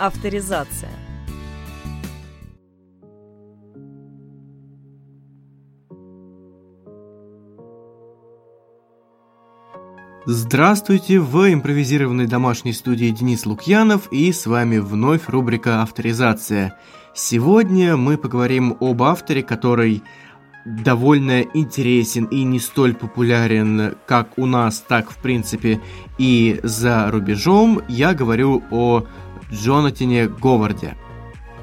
авторизация. Здравствуйте, в импровизированной домашней студии Денис Лукьянов и с вами вновь рубрика «Авторизация». Сегодня мы поговорим об авторе, который довольно интересен и не столь популярен как у нас, так в принципе и за рубежом. Я говорю о Джонатане Говарде.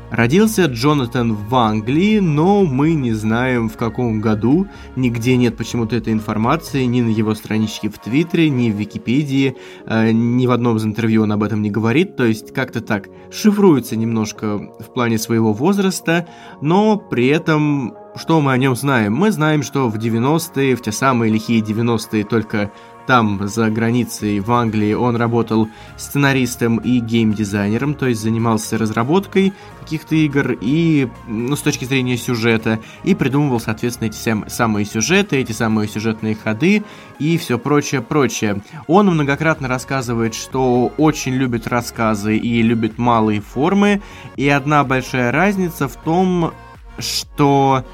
Родился Джонатан в Англии, но мы не знаем в каком году. Нигде нет почему-то этой информации, ни на его страничке в Твиттере, ни в Википедии, э, ни в одном из интервью он об этом не говорит. То есть как-то так шифруется немножко в плане своего возраста, но при этом что мы о нем знаем? Мы знаем, что в 90-е, в те самые лихие 90-е, только там, за границей, в Англии, он работал сценаристом и геймдизайнером, то есть занимался разработкой каких-то игр и, ну, с точки зрения сюжета, и придумывал, соответственно, эти сам, самые сюжеты, эти самые сюжетные ходы и все прочее, прочее. Он многократно рассказывает, что очень любит рассказы и любит малые формы, и одна большая разница в том, что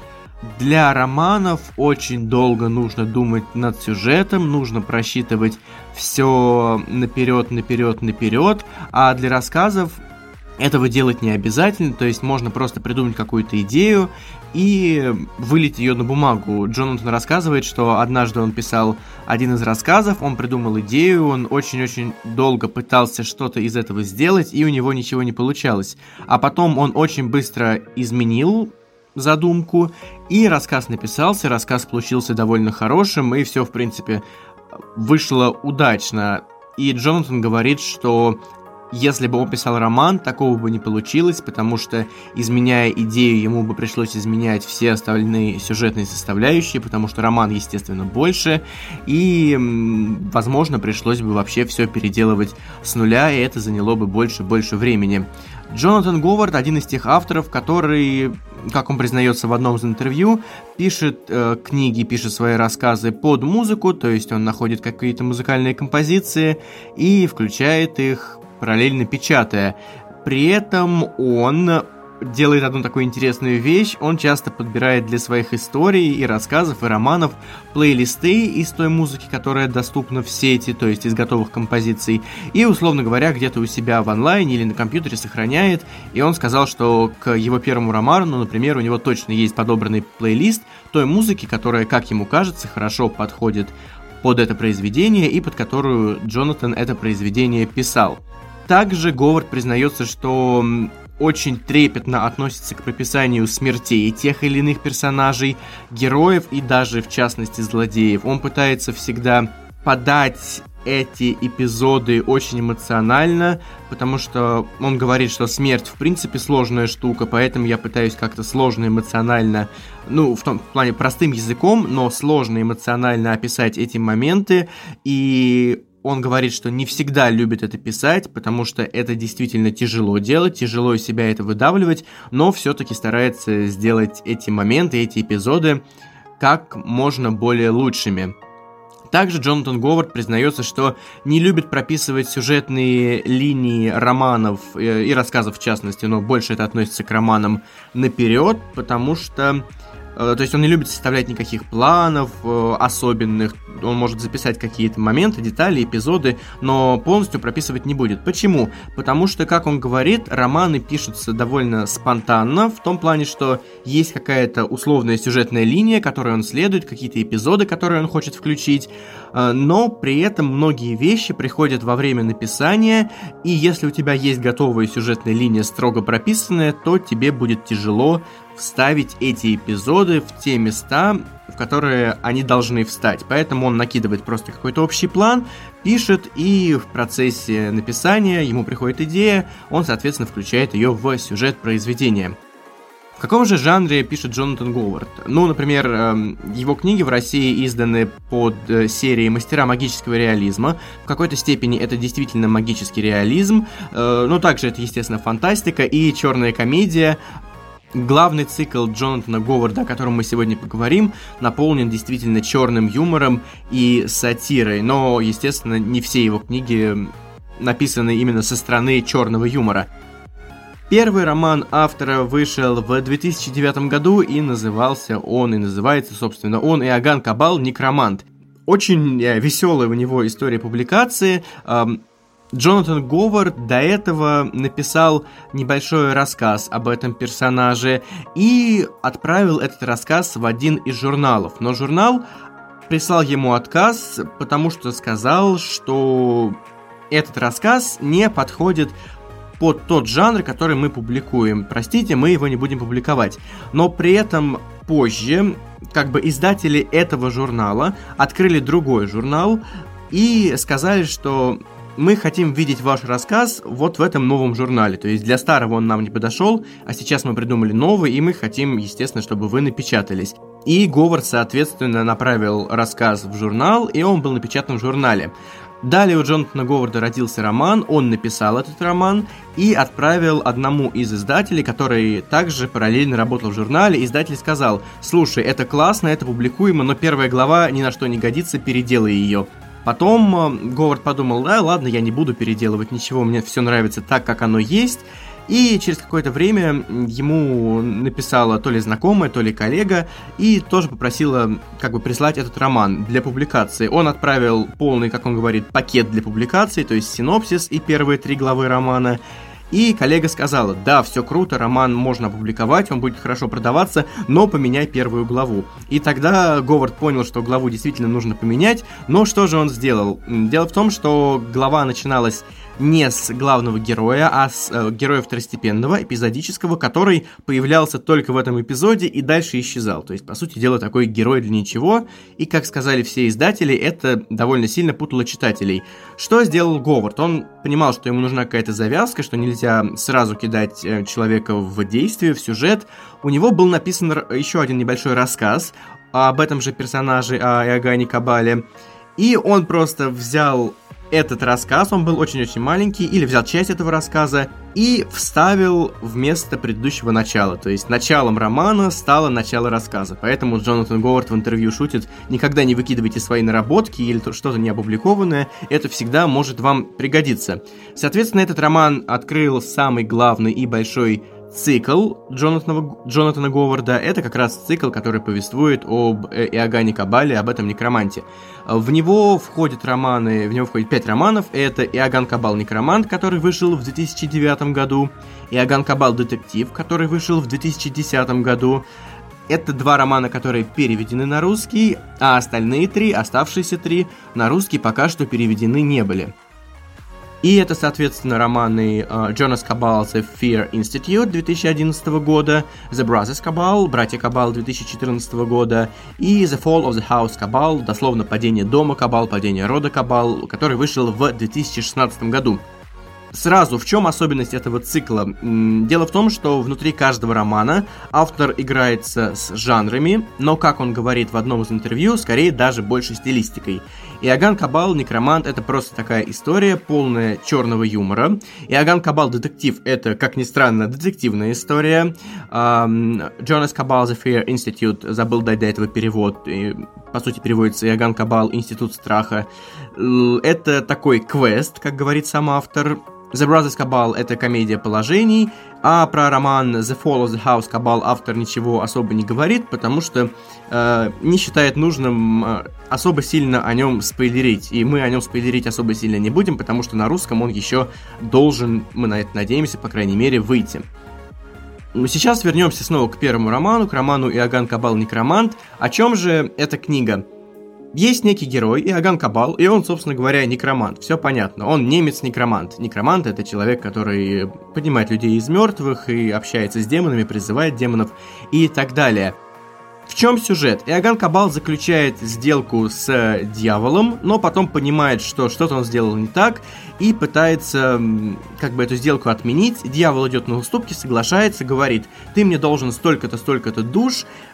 для романов очень долго нужно думать над сюжетом, нужно просчитывать все наперед, наперед, наперед, а для рассказов этого делать не обязательно, то есть можно просто придумать какую-то идею и вылить ее на бумагу. Джонатан рассказывает, что однажды он писал один из рассказов, он придумал идею, он очень-очень долго пытался что-то из этого сделать, и у него ничего не получалось. А потом он очень быстро изменил задумку, и рассказ написался, рассказ получился довольно хорошим, и все, в принципе, вышло удачно. И Джонатан говорит, что если бы он писал роман, такого бы не получилось, потому что, изменяя идею, ему бы пришлось изменять все остальные сюжетные составляющие, потому что роман, естественно, больше, и, возможно, пришлось бы вообще все переделывать с нуля, и это заняло бы больше-больше времени. Джонатан Говард один из тех авторов, который, как он признается в одном из интервью, пишет э, книги, пишет свои рассказы под музыку, то есть он находит какие-то музыкальные композиции и включает их параллельно печатая. При этом он делает одну такую интересную вещь. Он часто подбирает для своих историй и рассказов, и романов плейлисты из той музыки, которая доступна в сети, то есть из готовых композиций, и, условно говоря, где-то у себя в онлайне или на компьютере сохраняет. И он сказал, что к его первому роману, например, у него точно есть подобранный плейлист той музыки, которая, как ему кажется, хорошо подходит под это произведение и под которую Джонатан это произведение писал. Также Говард признается, что очень трепетно относится к прописанию смертей тех или иных персонажей, героев и даже, в частности, злодеев. Он пытается всегда подать эти эпизоды очень эмоционально, потому что он говорит, что смерть в принципе сложная штука, поэтому я пытаюсь как-то сложно эмоционально, ну, в том плане простым языком, но сложно эмоционально описать эти моменты, и он говорит, что не всегда любит это писать, потому что это действительно тяжело делать, тяжело из себя это выдавливать, но все-таки старается сделать эти моменты, эти эпизоды как можно более лучшими. Также Джонатан Говард признается, что не любит прописывать сюжетные линии романов э, и рассказов в частности, но больше это относится к романам наперед, потому что то есть он не любит составлять никаких планов э, особенных. Он может записать какие-то моменты, детали, эпизоды, но полностью прописывать не будет. Почему? Потому что, как он говорит, романы пишутся довольно спонтанно, в том плане, что есть какая-то условная сюжетная линия, которой он следует, какие-то эпизоды, которые он хочет включить, э, но при этом многие вещи приходят во время написания, и если у тебя есть готовая сюжетная линия, строго прописанная, то тебе будет тяжело вставить эти эпизоды в те места, в которые они должны встать. Поэтому он накидывает просто какой-то общий план, пишет, и в процессе написания ему приходит идея, он, соответственно, включает ее в сюжет произведения. В каком же жанре пишет Джонатан Говард? Ну, например, эм, его книги в России изданы под э, серией «Мастера магического реализма». В какой-то степени это действительно магический реализм, э, но также это, естественно, фантастика и черная комедия, Главный цикл Джонатана Говарда, о котором мы сегодня поговорим, наполнен действительно черным юмором и сатирой, но, естественно, не все его книги написаны именно со стороны черного юмора. Первый роман автора вышел в 2009 году и назывался он, и называется, собственно, он Иоганн Кабал «Некромант». Очень э, веселая у него история публикации. Джонатан Говард до этого написал небольшой рассказ об этом персонаже и отправил этот рассказ в один из журналов. Но журнал прислал ему отказ, потому что сказал, что этот рассказ не подходит под тот жанр, который мы публикуем. Простите, мы его не будем публиковать. Но при этом позже, как бы издатели этого журнала открыли другой журнал и сказали, что мы хотим видеть ваш рассказ вот в этом новом журнале. То есть для старого он нам не подошел, а сейчас мы придумали новый, и мы хотим, естественно, чтобы вы напечатались. И Говард, соответственно, направил рассказ в журнал, и он был напечатан в журнале. Далее у Джонатана Говарда родился роман, он написал этот роман и отправил одному из издателей, который также параллельно работал в журнале. Издатель сказал, слушай, это классно, это публикуемо, но первая глава ни на что не годится, переделай ее. Потом э, Говард подумал, да, ладно, я не буду переделывать ничего, мне все нравится так, как оно есть. И через какое-то время ему написала то ли знакомая, то ли коллега, и тоже попросила как бы прислать этот роман для публикации. Он отправил полный, как он говорит, пакет для публикации, то есть синопсис и первые три главы романа. И коллега сказала, да, все круто, роман можно опубликовать, он будет хорошо продаваться, но поменяй первую главу. И тогда Говард понял, что главу действительно нужно поменять, но что же он сделал? Дело в том, что глава начиналась не с главного героя, а с э, героя второстепенного, эпизодического, который появлялся только в этом эпизоде и дальше исчезал. То есть, по сути дела, такой герой для ничего, и, как сказали все издатели, это довольно сильно путало читателей. Что сделал Говард? Он понимал, что ему нужна какая-то завязка, что нельзя сразу кидать э, человека в действие, в сюжет. У него был написан еще один небольшой рассказ об этом же персонаже, о Иоганне Кабале, и он просто взял этот рассказ, он был очень-очень маленький, или взял часть этого рассказа и вставил вместо предыдущего начала. То есть началом романа стало начало рассказа. Поэтому Джонатан Говард в интервью шутит, никогда не выкидывайте свои наработки или что-то не опубликованное, это всегда может вам пригодиться. Соответственно, этот роман открыл самый главный и большой цикл Джонатана, Джонатана Говарда. Это как раз цикл, который повествует об э, Иоганне Кабале, об этом некроманте. В него входят романы, в него входит пять романов. Это Иоганн Кабал Некромант, который вышел в 2009 году, Иоганн Кабал Детектив, который вышел в 2010 году. Это два романа, которые переведены на русский, а остальные три, оставшиеся три, на русский пока что переведены не были. И это, соответственно, романы Джонас Кабал The Fear Institute 2011 года, The Brothers Cabal, Братья Кабал 2014 года и The Fall of the House Cabal, дословно Падение дома Кабал, Падение рода Кабал, который вышел в 2016 году. Сразу, в чем особенность этого цикла? Дело в том, что внутри каждого романа автор играется с жанрами, но, как он говорит в одном из интервью, скорее даже больше стилистикой. Иоганн Кабал Некромант это просто такая история, полная черного юмора. Иоганн Кабал Детектив это, как ни странно, детективная история. Джонас Кабал The Fear Institute, забыл дать до этого перевод, и, по сути переводится Иоганн Кабал Институт страха. Это такой квест, как говорит сам автор. The Brothers Cabal — это комедия положений, а про роман The Fall of the House Cabal автор ничего особо не говорит, потому что э, не считает нужным э, особо сильно о нем спойлерить. И мы о нем спойлерить особо сильно не будем, потому что на русском он еще должен, мы на это надеемся, по крайней мере, выйти. Сейчас вернемся снова к первому роману, к роману Иоганн Кабал Некромант. О чем же эта книга? Есть некий герой, Иоганн Кабал, и он, собственно говоря, некромант. Все понятно. Он немец-некромант. Некромант — это человек, который поднимает людей из мертвых и общается с демонами, призывает демонов и так далее. В чем сюжет? Иоганн Кабал заключает сделку с дьяволом, но потом понимает, что что-то он сделал не так, и пытается как бы эту сделку отменить. Дьявол идет на уступки, соглашается, говорит, ты мне должен столько-то, столько-то душ, Э,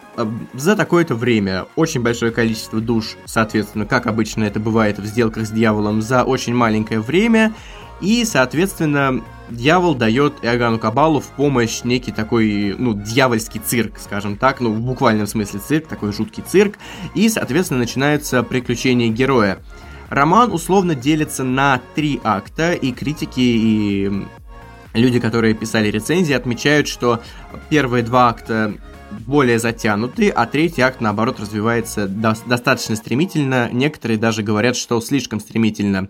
за такое-то время очень большое количество душ, соответственно, как обычно это бывает в сделках с дьяволом, за очень маленькое время, и, соответственно, дьявол дает Иоганну Кабалу в помощь некий такой, ну, дьявольский цирк, скажем так, ну, в буквальном смысле цирк, такой жуткий цирк, и, соответственно, начинаются приключения героя. Роман условно делится на три акта, и критики, и люди, которые писали рецензии, отмечают, что первые два акта более затянуты, а третий акт, наоборот, развивается до- достаточно стремительно. Некоторые даже говорят, что слишком стремительно.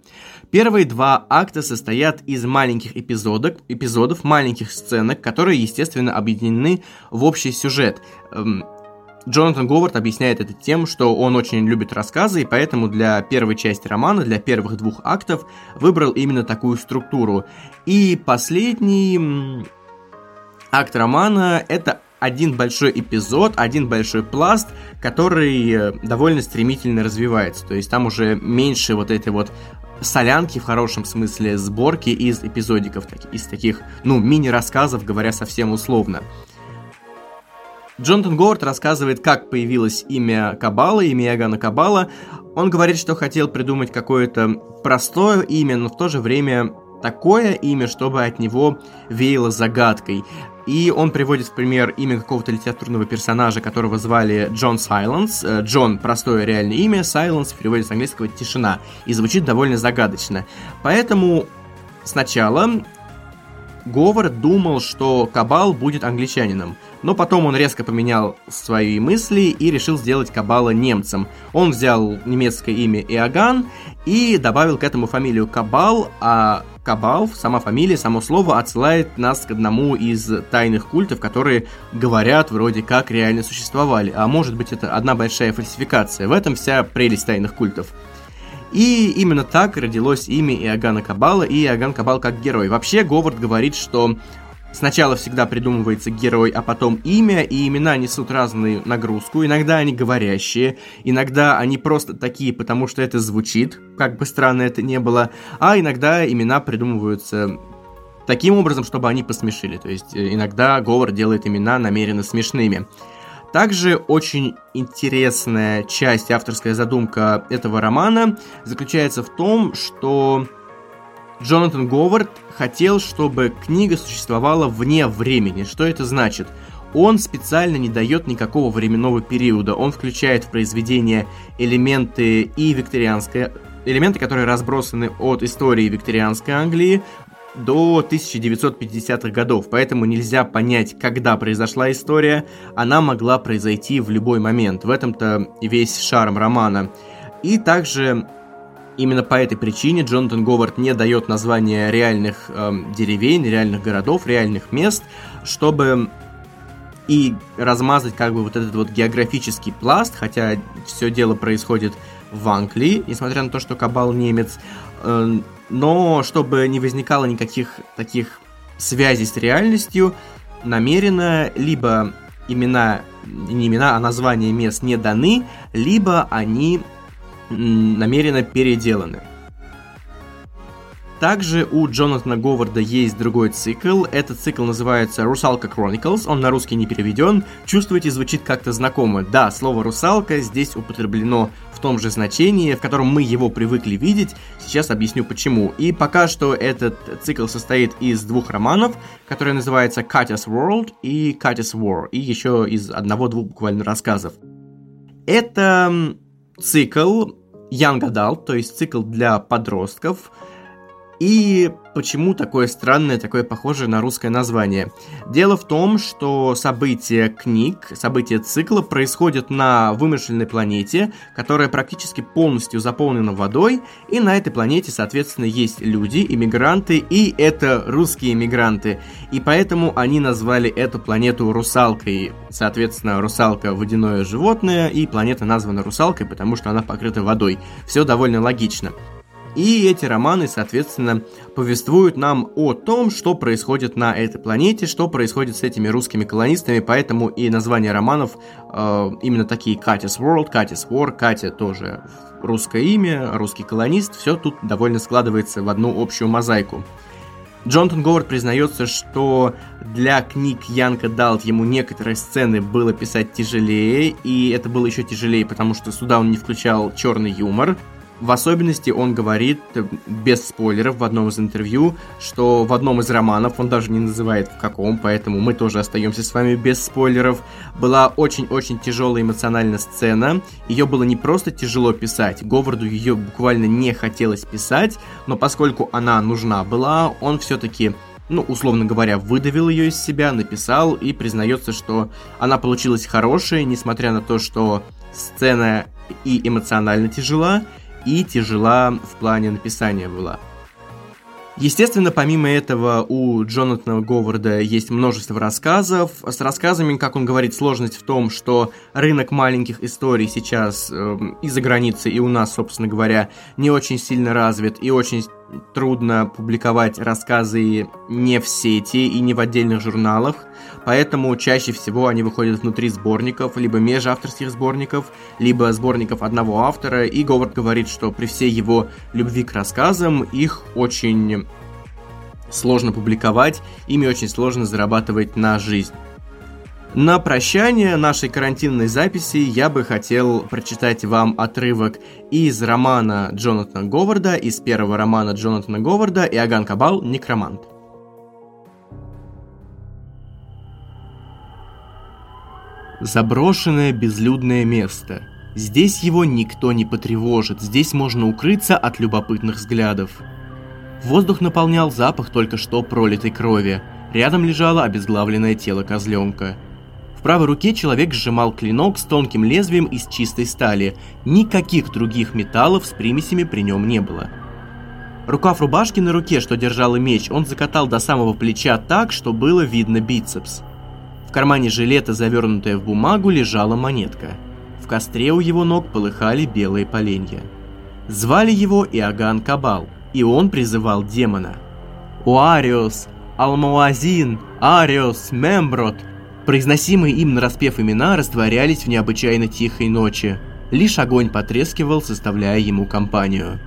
Первые два акта состоят из маленьких эпизодов, эпизодов маленьких сценок, которые, естественно, объединены в общий сюжет. Эм, Джонатан Говард объясняет это тем, что он очень любит рассказы, и поэтому для первой части романа, для первых двух актов, выбрал именно такую структуру. И последний акт романа — это один большой эпизод, один большой пласт, который э, довольно стремительно развивается. То есть там уже меньше вот этой вот солянки в хорошем смысле сборки из эпизодиков, из таких, ну, мини-рассказов, говоря совсем условно. Джонатан Говард рассказывает, как появилось имя Кабала, имя Ягана Кабала. Он говорит, что хотел придумать какое-то простое имя, но в то же время такое имя, чтобы от него веяло загадкой. И он приводит в пример имя какого-то литературного персонажа, которого звали Джон Сайленс. Э, Джон – простое реальное имя, Сайленс переводит с английского «тишина», и звучит довольно загадочно. Поэтому сначала Говард думал, что Кабал будет англичанином, но потом он резко поменял свои мысли и решил сделать Кабала немцем. Он взял немецкое имя Иоганн и добавил к этому фамилию Кабал, а Кабал, сама фамилия, само слово отсылает нас к одному из тайных культов, которые говорят вроде как реально существовали, а может быть это одна большая фальсификация. В этом вся прелесть тайных культов. И именно так родилось имя Иоганна Кабала и Иоганн Кабал как герой. Вообще, Говард говорит, что Сначала всегда придумывается герой, а потом имя, и имена несут разную нагрузку. Иногда они говорящие, иногда они просто такие, потому что это звучит, как бы странно это не было, а иногда имена придумываются таким образом, чтобы они посмешили. То есть э, иногда Говард делает имена намеренно смешными. Также очень интересная часть, авторская задумка этого романа заключается в том, что Джонатан Говард хотел, чтобы книга существовала вне времени. Что это значит? Он специально не дает никакого временного периода. Он включает в произведение элементы и викторианской... Элементы, которые разбросаны от истории викторианской Англии до 1950-х годов, поэтому нельзя понять, когда произошла история, она могла произойти в любой момент. В этом-то весь шарм романа. И также именно по этой причине Джонатан Говард не дает названия реальных эм, деревень, реальных городов, реальных мест, чтобы и размазать как бы вот этот вот географический пласт, хотя все дело происходит в Англии, несмотря на то, что Кабал немец, э, но чтобы не возникало никаких таких связей с реальностью, намеренно либо имена, не имена, а названия мест не даны, либо они намеренно переделаны. Также у Джонатана Говарда есть другой цикл. Этот цикл называется «Русалка Chronicles». Он на русский не переведен. Чувствуете, звучит как-то знакомо. Да, слово «русалка» здесь употреблено в том же значении, в котором мы его привыкли видеть. Сейчас объясню почему. И пока что этот цикл состоит из двух романов, которые называются «Katya's World» и «Katya's War», и еще из одного-двух буквально рассказов. Это цикл Young Adult, то есть цикл для подростков – и почему такое странное, такое похожее на русское название? Дело в том, что события книг, события цикла происходят на вымышленной планете, которая практически полностью заполнена водой, и на этой планете, соответственно, есть люди, иммигранты, и это русские иммигранты. И поэтому они назвали эту планету русалкой. Соответственно, русалка водяное животное, и планета названа русалкой, потому что она покрыта водой. Все довольно логично. И эти романы, соответственно, повествуют нам о том, что происходит на этой планете, что происходит с этими русскими колонистами, поэтому и названия романов э, именно такие Катя's World, Катя's War, Катя тоже русское имя, русский колонист, все тут довольно складывается в одну общую мозаику. Джонатан Говард признается, что для книг Янка Далт ему некоторые сцены было писать тяжелее, и это было еще тяжелее, потому что сюда он не включал черный юмор. В особенности он говорит, без спойлеров, в одном из интервью, что в одном из романов, он даже не называет в каком, поэтому мы тоже остаемся с вами без спойлеров, была очень-очень тяжелая эмоциональная сцена. Ее было не просто тяжело писать, Говарду ее буквально не хотелось писать, но поскольку она нужна была, он все-таки ну, условно говоря, выдавил ее из себя, написал и признается, что она получилась хорошая, несмотря на то, что сцена и эмоционально тяжела, и тяжела в плане написания была. Естественно, помимо этого, у Джонатана Говарда есть множество рассказов. С рассказами, как он говорит, сложность в том, что рынок маленьких историй сейчас э, и за границей, и у нас, собственно говоря, не очень сильно развит, и очень трудно публиковать рассказы не в сети и не в отдельных журналах, поэтому чаще всего они выходят внутри сборников, либо межавторских сборников, либо сборников одного автора, и Говард говорит, что при всей его любви к рассказам их очень сложно публиковать, ими очень сложно зарабатывать на жизнь. На прощание нашей карантинной записи я бы хотел прочитать вам отрывок из романа Джонатана Говарда, из первого романа Джонатана Говарда «Иоганн Кабал. Некромант». Заброшенное безлюдное место. Здесь его никто не потревожит, здесь можно укрыться от любопытных взглядов. Воздух наполнял запах только что пролитой крови. Рядом лежало обезглавленное тело козленка – в правой руке человек сжимал клинок с тонким лезвием из чистой стали. Никаких других металлов с примесями при нем не было. Рукав рубашки на руке, что держала меч, он закатал до самого плеча так, что было видно бицепс. В кармане жилета, завернутая в бумагу, лежала монетка. В костре у его ног полыхали белые поленья. Звали его Иоганн Кабал, и он призывал демона. «Уариус! Алмуазин! Ариус! Мемброд!» Произносимые им нараспев имена растворялись в необычайно тихой ночи. Лишь огонь потрескивал, составляя ему компанию.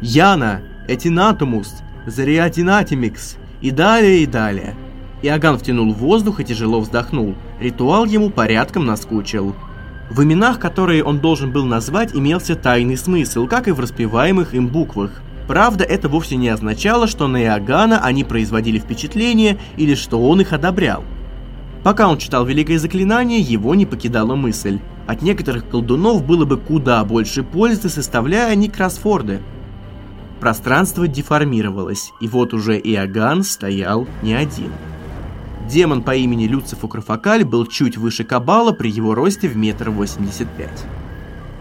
«Яна! Этинатумус! Зариатинатимикс!» И далее, и далее. Иоганн втянул воздух и тяжело вздохнул. Ритуал ему порядком наскучил. В именах, которые он должен был назвать, имелся тайный смысл, как и в распеваемых им буквах. Правда, это вовсе не означало, что на Иоганна они производили впечатление или что он их одобрял. Пока он читал Великое Заклинание, его не покидала мысль. От некоторых колдунов было бы куда больше пользы, составляя они кроссфорды. Пространство деформировалось, и вот уже Иоганн стоял не один. Демон по имени Люцифу Крофакаль был чуть выше Кабала при его росте в метр восемьдесят пять.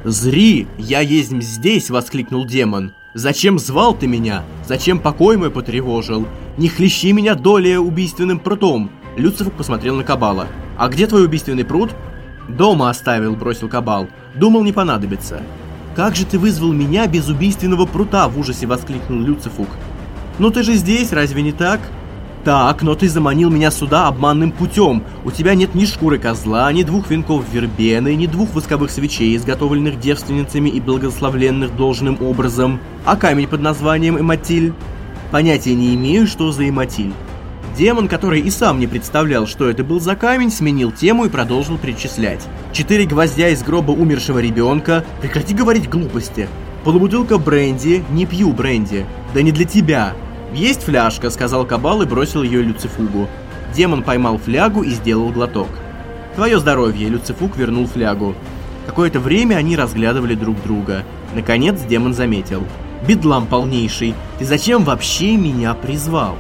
«Зри, я есть здесь!» — воскликнул демон. «Зачем звал ты меня? Зачем покой мой потревожил? Не хлещи меня долее убийственным прутом! Люцифер посмотрел на Кабала. «А где твой убийственный пруд?» «Дома оставил», — бросил Кабал. «Думал, не понадобится». «Как же ты вызвал меня без убийственного прута?» — в ужасе воскликнул Люцифук. «Ну ты же здесь, разве не так?» «Так, но ты заманил меня сюда обманным путем. У тебя нет ни шкуры козла, ни двух венков вербены, ни двух восковых свечей, изготовленных девственницами и благословленных должным образом. А камень под названием Эматиль?» «Понятия не имею, что за Эматиль. Демон, который и сам не представлял, что это был за камень, сменил тему и продолжил перечислять. Четыре гвоздя из гроба умершего ребенка. Прекрати говорить глупости. Полубутылка бренди. Не пью бренди. Да не для тебя. Есть фляжка, сказал Кабал и бросил ее Люцифугу. Демон поймал флягу и сделал глоток. Твое здоровье, Люцифуг вернул флягу. Какое-то время они разглядывали друг друга. Наконец демон заметил. «Бедлам полнейший, ты зачем вообще меня призвал?»